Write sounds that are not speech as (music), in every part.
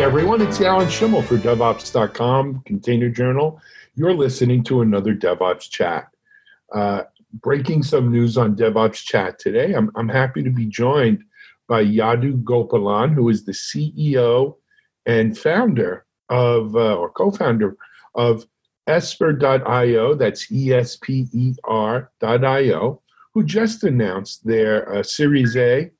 everyone, it's Alan Shimel for DevOps.com, Container Journal. You're listening to another DevOps chat. Uh, breaking some news on DevOps chat today. I'm, I'm happy to be joined by Yadu Gopalan, who is the CEO and founder of, uh, or co founder of Esper.io, that's E S P E R.io, who just announced their uh, Series A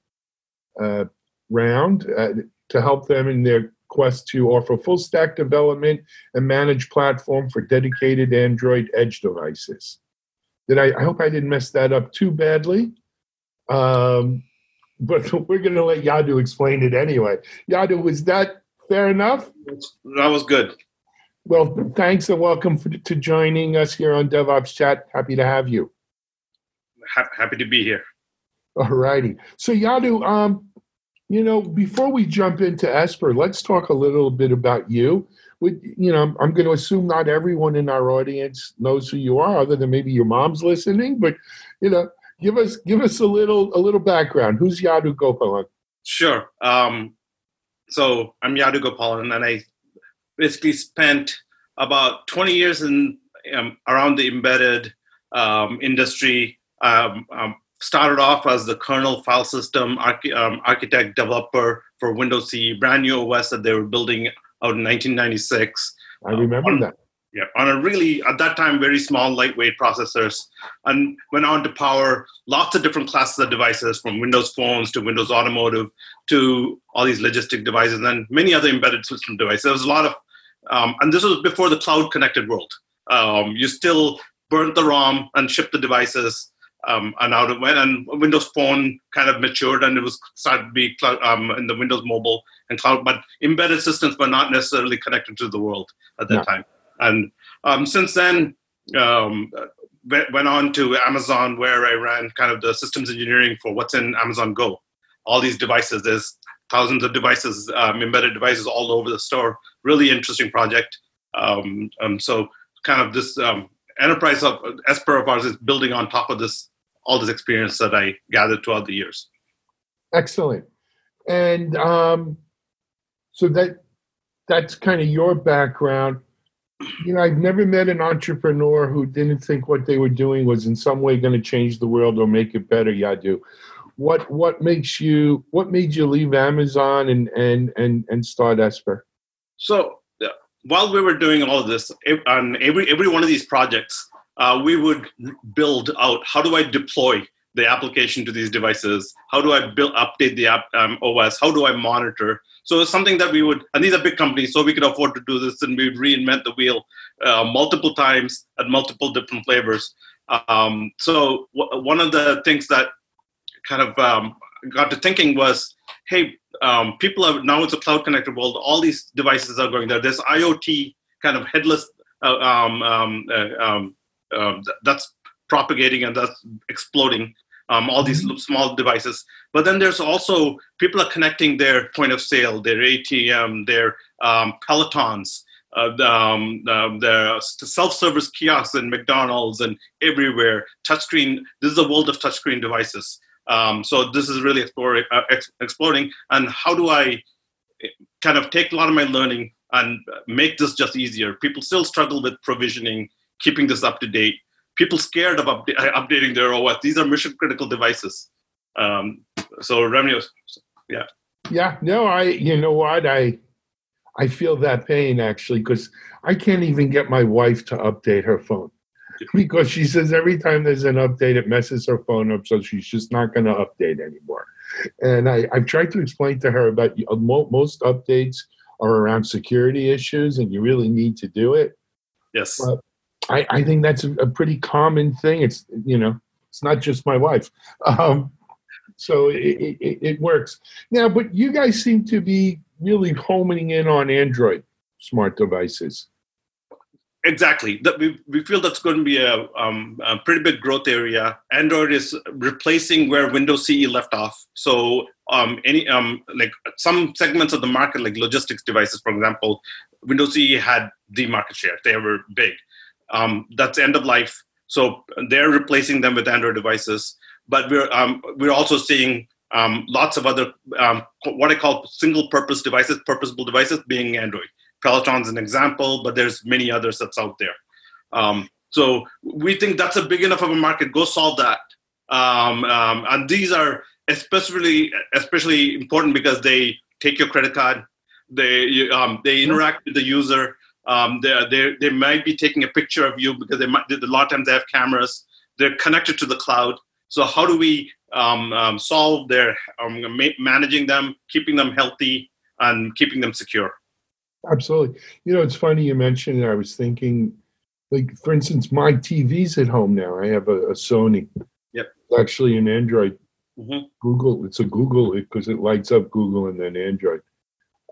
uh, round uh, to help them in their quest to offer full stack development and manage platform for dedicated Android edge devices. Did I, I hope I didn't mess that up too badly. Um, but (laughs) we're going to let Yadu explain it anyway. Yadu, was that fair enough? That was good. Well, thanks and welcome for, to joining us here on DevOps Chat. Happy to have you. Ha- happy to be here. All righty. So, Yadu, um, you know, before we jump into Esper, let's talk a little bit about you. With, you know, I'm going to assume not everyone in our audience knows who you are, other than maybe your mom's listening. But, you know, give us give us a little a little background. Who's Yadu Gopalan? Sure. Um, so I'm Yadu Gopalan, and I basically spent about 20 years in um, around the embedded um, industry. Um, um, started off as the kernel file system archi- um, architect developer for Windows CE, brand new OS that they were building out in 1996. I remember on, that. Yeah, on a really at that time very small, lightweight processors, and went on to power lots of different classes of devices, from Windows phones to Windows Automotive to all these logistic devices and many other embedded system devices. There was a lot of, um, and this was before the cloud connected world. Um, you still burnt the ROM and shipped the devices um, and out of when and Windows Phone kind of matured and it was started to be cloud, um, in the Windows Mobile and cloud, but embedded systems were not necessarily connected to the world at that time. And um, since then, um, went on to Amazon where I ran kind of the systems engineering for what's in Amazon Go. All these devices, there's thousands of devices, um, embedded devices all over the store. Really interesting project. Um, so kind of this enterprise of Esper of ours is building on top of this all this experience that I gathered throughout the years. Excellent. And um, so that that's kind of your background. You know, I've never met an entrepreneur who didn't think what they were doing was in some way going to change the world or make it better. Yadu, what what makes you what made you leave Amazon and and and and start Esper? So while we were doing all of this, on every every one of these projects, uh, we would build out how do I deploy the application to these devices? How do I build update the app um, OS? How do I monitor? So it's something that we would, and these are big companies, so we could afford to do this, and we'd reinvent the wheel uh, multiple times at multiple different flavors. Um, so w- one of the things that kind of um, got to thinking was, hey, um, people are now it's a cloud connected world. All these devices are going there. There's IoT kind of headless uh, um, um, uh, um, um, that's propagating and that's exploding. Um, all these mm-hmm. small devices, but then there's also people are connecting their point of sale, their ATM, their Pelotons, uh, um, um, the self-service kiosks in McDonald's and everywhere. Touchscreen. This is a world of touchscreen devices. Um, so this is really exploring, uh, ex- exploding. And how do I eh, kind of take a lot of my learning and make this just easier? People still struggle with provisioning, keeping this up to date. People scared of up- updating their OS. These are mission critical devices. Um, so revenue, yeah. Yeah, no, I, you know what, I, I feel that pain actually because I can't even get my wife to update her phone. because she says every time there's an update, it messes her phone up, so she's just not going to update anymore. And I, I've tried to explain to her about uh, most updates are around security issues, and you really need to do it. Yes. But I, I think that's a, pretty common thing. It's you know, it's not just my wife. Um, so it, it, it works now. But you guys seem to be really homing in on Android smart devices. Exactly. We, we feel that's going to be a, um, a, pretty big growth area. Android is replacing where Windows CE left off. So um, any um, like some segments of the market, like logistics devices, for example, Windows CE had the market share. They were big. Um, that's end of life. So they're replacing them with Android devices. But we're um, we're also seeing um, lots of other um, what I call single purpose devices, purposeful devices being Android. Peloton's an example, but there's many others that's out there. Um, so we think that's a big enough of a market. Go solve that. Um, um, and these are especially especially important because they take your credit card, they um, they interact with the user. Um, they they they might be taking a picture of you because they might. A lot of times they have cameras. They're connected to the cloud. So how do we um, um, solve their um, ma- managing them, keeping them healthy, and keeping them secure? Absolutely. You know, it's funny you mentioned. It. I was thinking, like for instance, my TV's at home now. I have a, a Sony. Yep. It's actually an Android. Mm-hmm. Google. It's a Google because it, it lights up Google and then Android.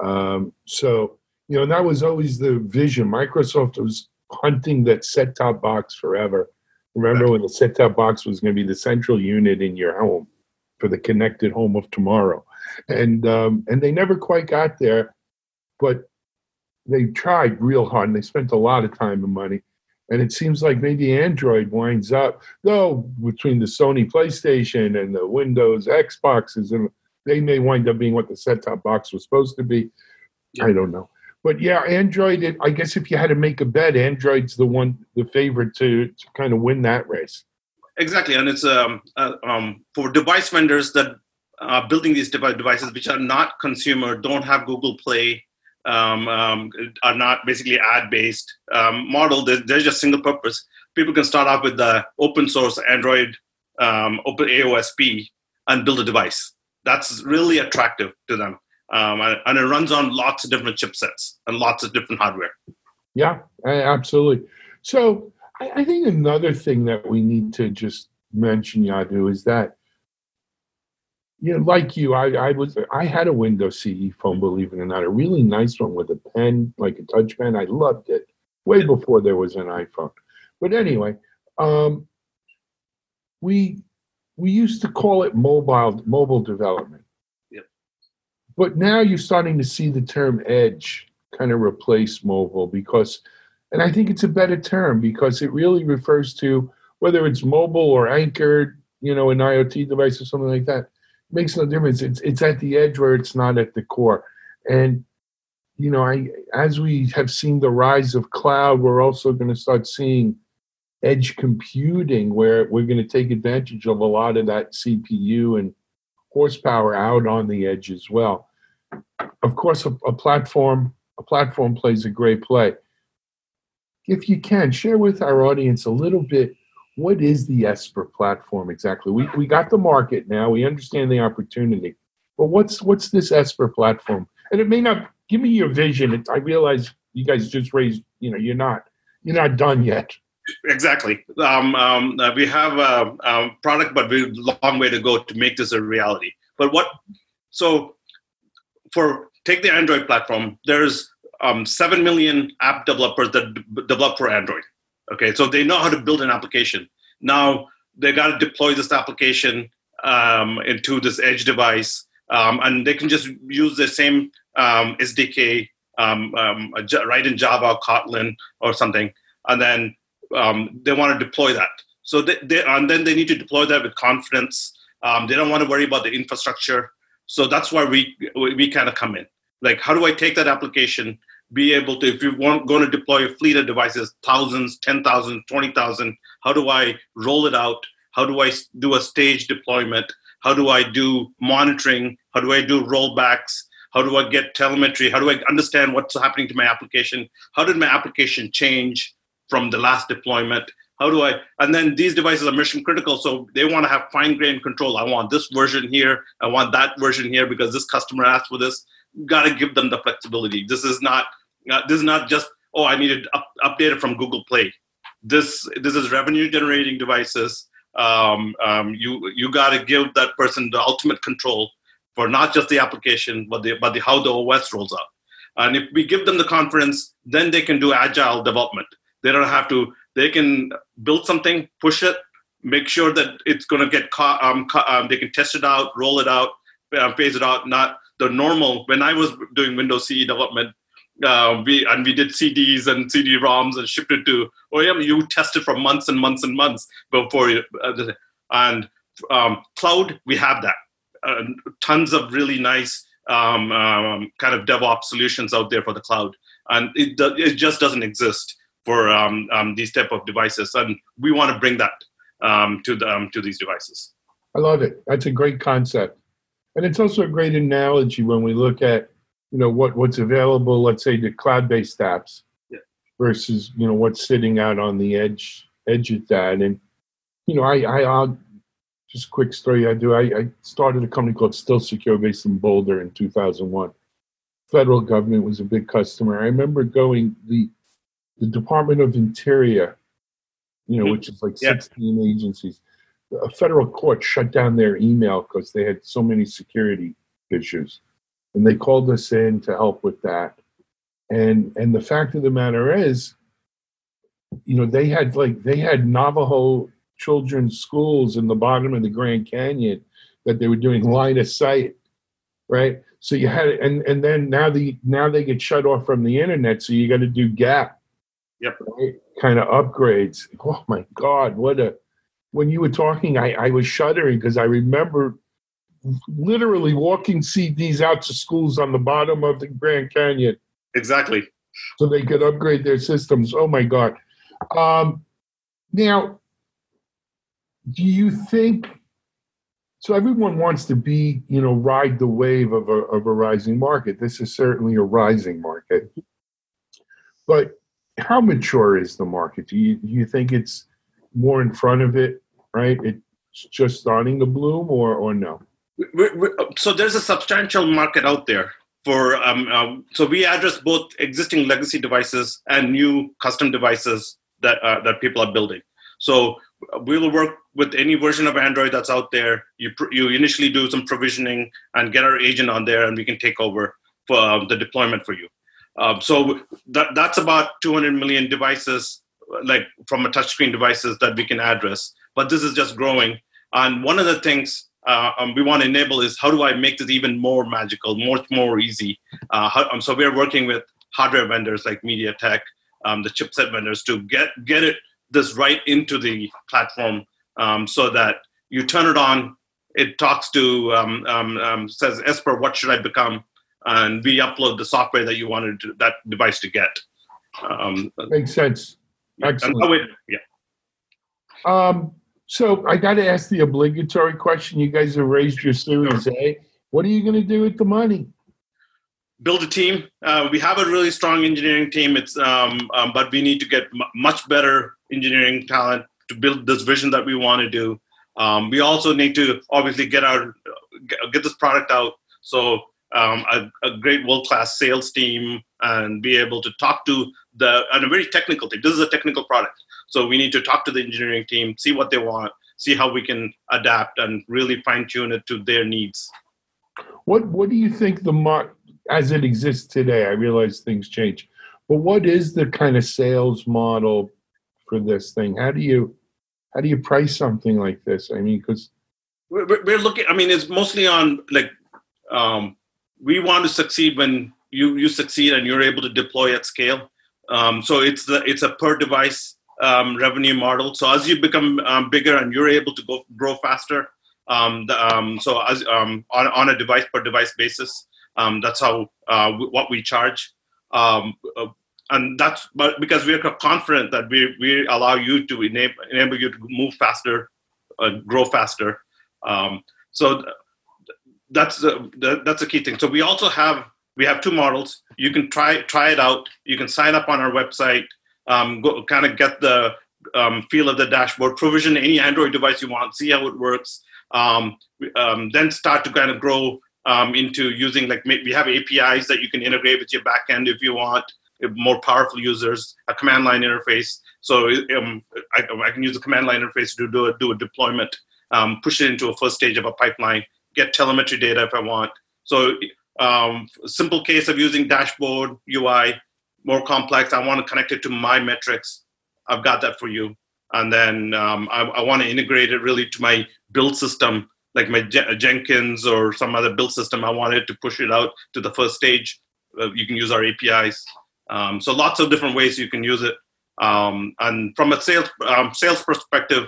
Um, so you know that was always the vision. Microsoft was hunting that set-top box forever. Remember when the set-top box was going to be the central unit in your home for the connected home of tomorrow, and um, and they never quite got there, but they tried real hard and they spent a lot of time and money. And it seems like maybe Android winds up, though, between the Sony PlayStation and the Windows Xboxes, and they may wind up being what the set-top box was supposed to be. I don't know. But yeah, Android. It, I guess if you had to make a bet, Android's the one, the favorite to, to kind of win that race. Exactly, and it's um, uh, um, for device vendors that are building these devices, which are not consumer, don't have Google Play, um, um, are not basically ad-based um, model. They're, they're, just single purpose. People can start off with the open source Android, um, open AOSP, and build a device. That's really attractive to them, um, and, it runs on lots of different chipsets and lots of different hardware. Yeah, absolutely. So I, I think another thing that we need to just mention, Yadu, is that you know, like you, I, I was I had a Windows CE phone, believe it or not, a really nice one with a pen, like a touch pen. I loved it way before there was an iPhone. But anyway, um, we we used to call it mobile mobile development. But now you're starting to see the term edge kind of replace mobile because, and I think it's a better term because it really refers to whether it's mobile or anchored, you know, an IoT device or something like that makes no difference. It's it's at the edge where it's not at the core. And you know, I as we have seen the rise of cloud, we're also going to start seeing edge computing where we're going to take advantage of a lot of that CPU and horsepower out on the edge as well. Of course, a, a platform a platform plays a great play. If you can, share with our audience a little bit what is the Esper platform exactly? We, we got the market now, we understand the opportunity, but what's what's this Esper platform? And it may not give me your vision. It, I realize you guys just raised, you know, you're not you're not done yet. Exactly. Um, um, uh, we have a, a, product, but we're a long way to go to make this a reality. But what? So, for take the Android platform, there's um, seven million app developers that d- develop for Android. Okay, so they know how to build an application. Now they got to deploy this application um, into this edge device, um, and they can just use the same um, SDK, um, um, write in Java, Kotlin, or something, and then they want to deploy that. So they, they, and then they need to deploy that with confidence. they don't want to worry about the infrastructure. So that's why we we, kind of come in. Like, how do I take that application? be able to, if you want going to deploy a fleet of devices, thousands, 10,000, 20,000, how do I roll it out? How do I do a stage deployment? How do I do monitoring? How do I do rollbacks? How do I get telemetry? How do I understand what's happening to my application? How did my application change from the last deployment? How do I? And then these devices are mission critical, so they want to have fine grained control. I want this version here. I want that version here because this customer asked for this. Got to give them the flexibility. This is not this is not just oh I need it up, updated from Google Play. This this is revenue generating devices. Um, um, you you got to give that person the ultimate control for not just the application but the but the how the OS rolls out. And if we give them the confidence, then they can do agile development. They don't have to. They can build something, push it, make sure that it's going to get caught. Um, um, they can test it out, roll it out, uh, phase it out. Not the normal. When I was doing Windows CE development, uh, we and we did CDs and CD-ROMs and shipped it to OEM. You tested for months and months and months before you. Uh, and um, cloud, we have that. uh, tons of really nice um, um, kind of DevOps solutions out there for the cloud, and it do, it just doesn't exist for um, um, these type of devices, and we want to bring that um, to the, to these devices. I love it. That's a great concept, and it's also a great analogy when we look at you know what what's available. Let's say the cloud-based apps yeah. versus you know what's sitting out on the edge edge of that, and you know I I I'll, just a quick story I do. I, I started a company called StillSecure based in Boulder in 2001. Federal government was a big customer. I remember going the the Department of Interior, you know, mm-hmm. which is like yeah. 16 agencies. A federal court shut down their email because they had so many security issues, and they called us in to help with that. And and the fact of the matter is, you know, they had like they had Navajo children's schools in the bottom of the Grand Canyon that they were doing line of sight, right? So you had and and then now the now they get shut off from the internet, so you got to do gap, yep, right? kind of upgrades. Oh my God, what a! When you were talking, I I was shuddering because I remember literally walking CDs out to schools on the bottom of the Grand Canyon. Exactly. So they could upgrade their systems. Oh my God. Um, now, do you think so everyone wants to be you know ride the wave of a, of a rising market this is certainly a rising market but how mature is the market do you, do you think it's more in front of it right it's just starting to bloom or or no we're, we're, so there's a substantial market out there for um, um, so we address both existing legacy devices and new custom devices that uh, that people are building so we'll work with any version of Android that's out there. You you initially do some provisioning and get our agent on there, and we can take over for uh, the deployment for you. Um, so that that's about 200 million devices, like from a touchscreen devices that we can address. But this is just growing. And one of the things uh, um, we want to enable is how do I make this even more magical, more more easy? Uh, how, um, so we're working with hardware vendors like MediaTek, um, the chipset vendors to get get it this right into the platform um, so that you turn it on, it talks to, um, um says, Esper, what should I become? And we upload the software that you wanted to, that device to get. Um, Makes sense. Excellent. Way, yeah. Um, so I got to ask the obligatory question. You guys have raised your Series A. What are you going to do with the money? build a team. Uh, we have a really strong engineering team. It's um, um, but we need to get m- much better engineering talent to build this vision that we want to do. Um, we also need to obviously get our get this product out. So um, a, a, great world class sales team and be able to talk to the and a very technical thing. This is a technical product, so we need to talk to the engineering team, see what they want, see how we can adapt and really fine tune it to their needs. What What do you think the mar- as it exists today. I realize things change, but what is the kind of sales model for this thing? How do you how do you price something like this? I mean, because we're, we're, looking. I mean, it's mostly on like um, we want to succeed when you you succeed and you're able to deploy at scale. Um, so it's the it's a per device um, revenue model. So as you become um, bigger and you're able to go grow faster, um, the, um, so as um, on on a device per device basis, that's how uh, what we charge, uh, and that's but because we are confident that we we allow you to enable enable you to move faster, uh, grow faster. So that's the, that's a key thing. So we also have we have two models. You can try try it out. You can sign up on our website. Um, go kind of get the um, feel of the dashboard. Provision any Android device you want. See how it works. Um, um, then start to kind of grow um, into using like we have APIs that you can integrate with your backend if you want more powerful users, a command line interface. So um, I, I, can use the command line interface to do a, do a deployment, push it into a first stage of a pipeline, get telemetry data if I want. So um, simple case of using dashboard UI, more complex. I want to connect it to my metrics. I've got that for you. And then um, I, I want to integrate it really to my build system like my Jenkins or some other build system, I wanted to push it out to the first stage. Uh, you can use our APIs. Um, so lots of different ways you can use it. Um, and from a sales um, sales perspective,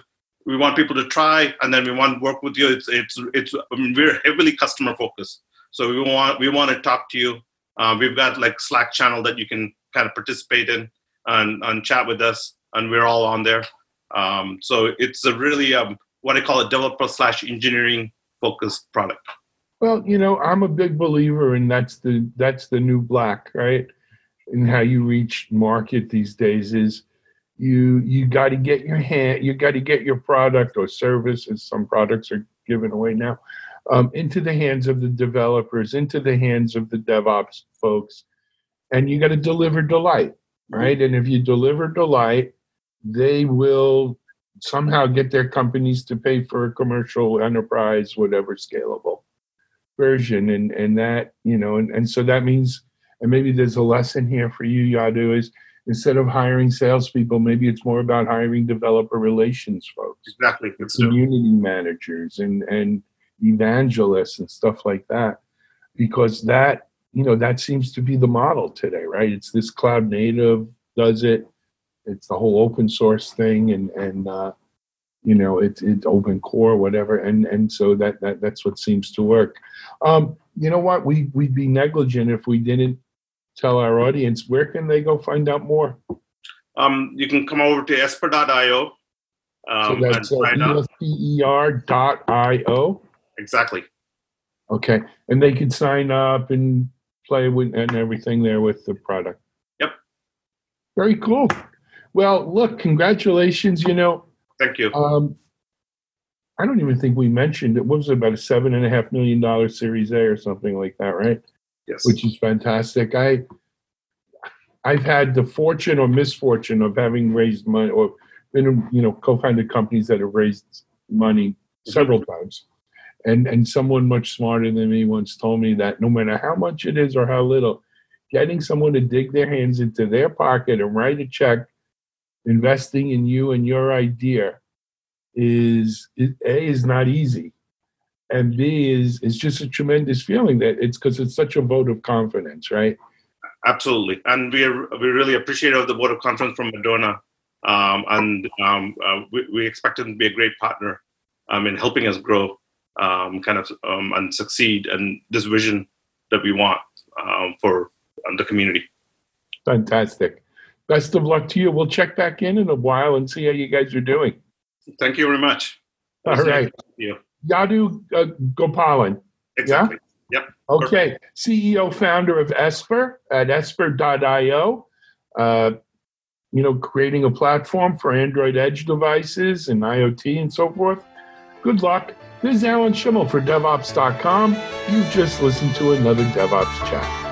we want people to try, and then we want to work with you. It's it's it's I mean, we're heavily customer focused, so we want we want to talk to you. Uh, we've got like Slack channel that you can kind of participate in and, and chat with us, and we're all on there. Um, so it's a really um, what I call a developer slash engineering focused product. Well, you know, I'm a big believer, and that's the that's the new black, right? And how you reach market these days is you you got to get your hand, you got to get your product or service, as some products are given away now, um, into the hands of the developers, into the hands of the DevOps folks, and you got to deliver delight, right? And if you deliver delight, they will somehow get their companies to pay for a commercial enterprise, whatever scalable version. And and that, you know, and, and so that means and maybe there's a lesson here for you, Yadu, is instead of hiring salespeople, maybe it's more about hiring developer relations folks. Exactly. Community managers and, and evangelists and stuff like that. Because that, you know, that seems to be the model today, right? It's this cloud native does it it's the whole open source thing and and uh, you know it's it's open core whatever and and so that that that's what seems to work um, you know what we we'd be negligent if we didn't tell our audience where can they go find out more um, you can come over to esper.io um, so that's uh, dot I-O exactly okay and they can sign up and play with and everything there with the product yep very cool well, look, congratulations. You know, thank you. Um, I don't even think we mentioned it. What was it, about a seven and a half million dollar Series A or something like that, right? Yes. Which is fantastic. I I've had the fortune or misfortune of having raised money or been you know co-founded companies that have raised money mm-hmm. several times. And and someone much smarter than me once told me that no matter how much it is or how little, getting someone to dig their hands into their pocket and write a check investing in you and your idea is a is not easy and b is is just a tremendous feeling that it's because it's such a vote of confidence right absolutely and we are we really appreciate the vote of confidence from Madrona um, and um, uh, we, we, expect them to be a great partner um, in helping us grow um, kind of um, and succeed and this vision that we want um, for the community fantastic best of luck to you. We'll check back in in a while and see how you guys are doing. Thank you very much. All right. You. Yadu uh, Gopalan. Exactly. Yeah? Yep. Okay. Perfect. CEO, founder of Esper at esper.io. Uh, you know, creating a platform for Android Edge devices and IoT and so forth. Good luck. This is Alan Shimel for DevOps.com. You've just listened to another DevOps chat.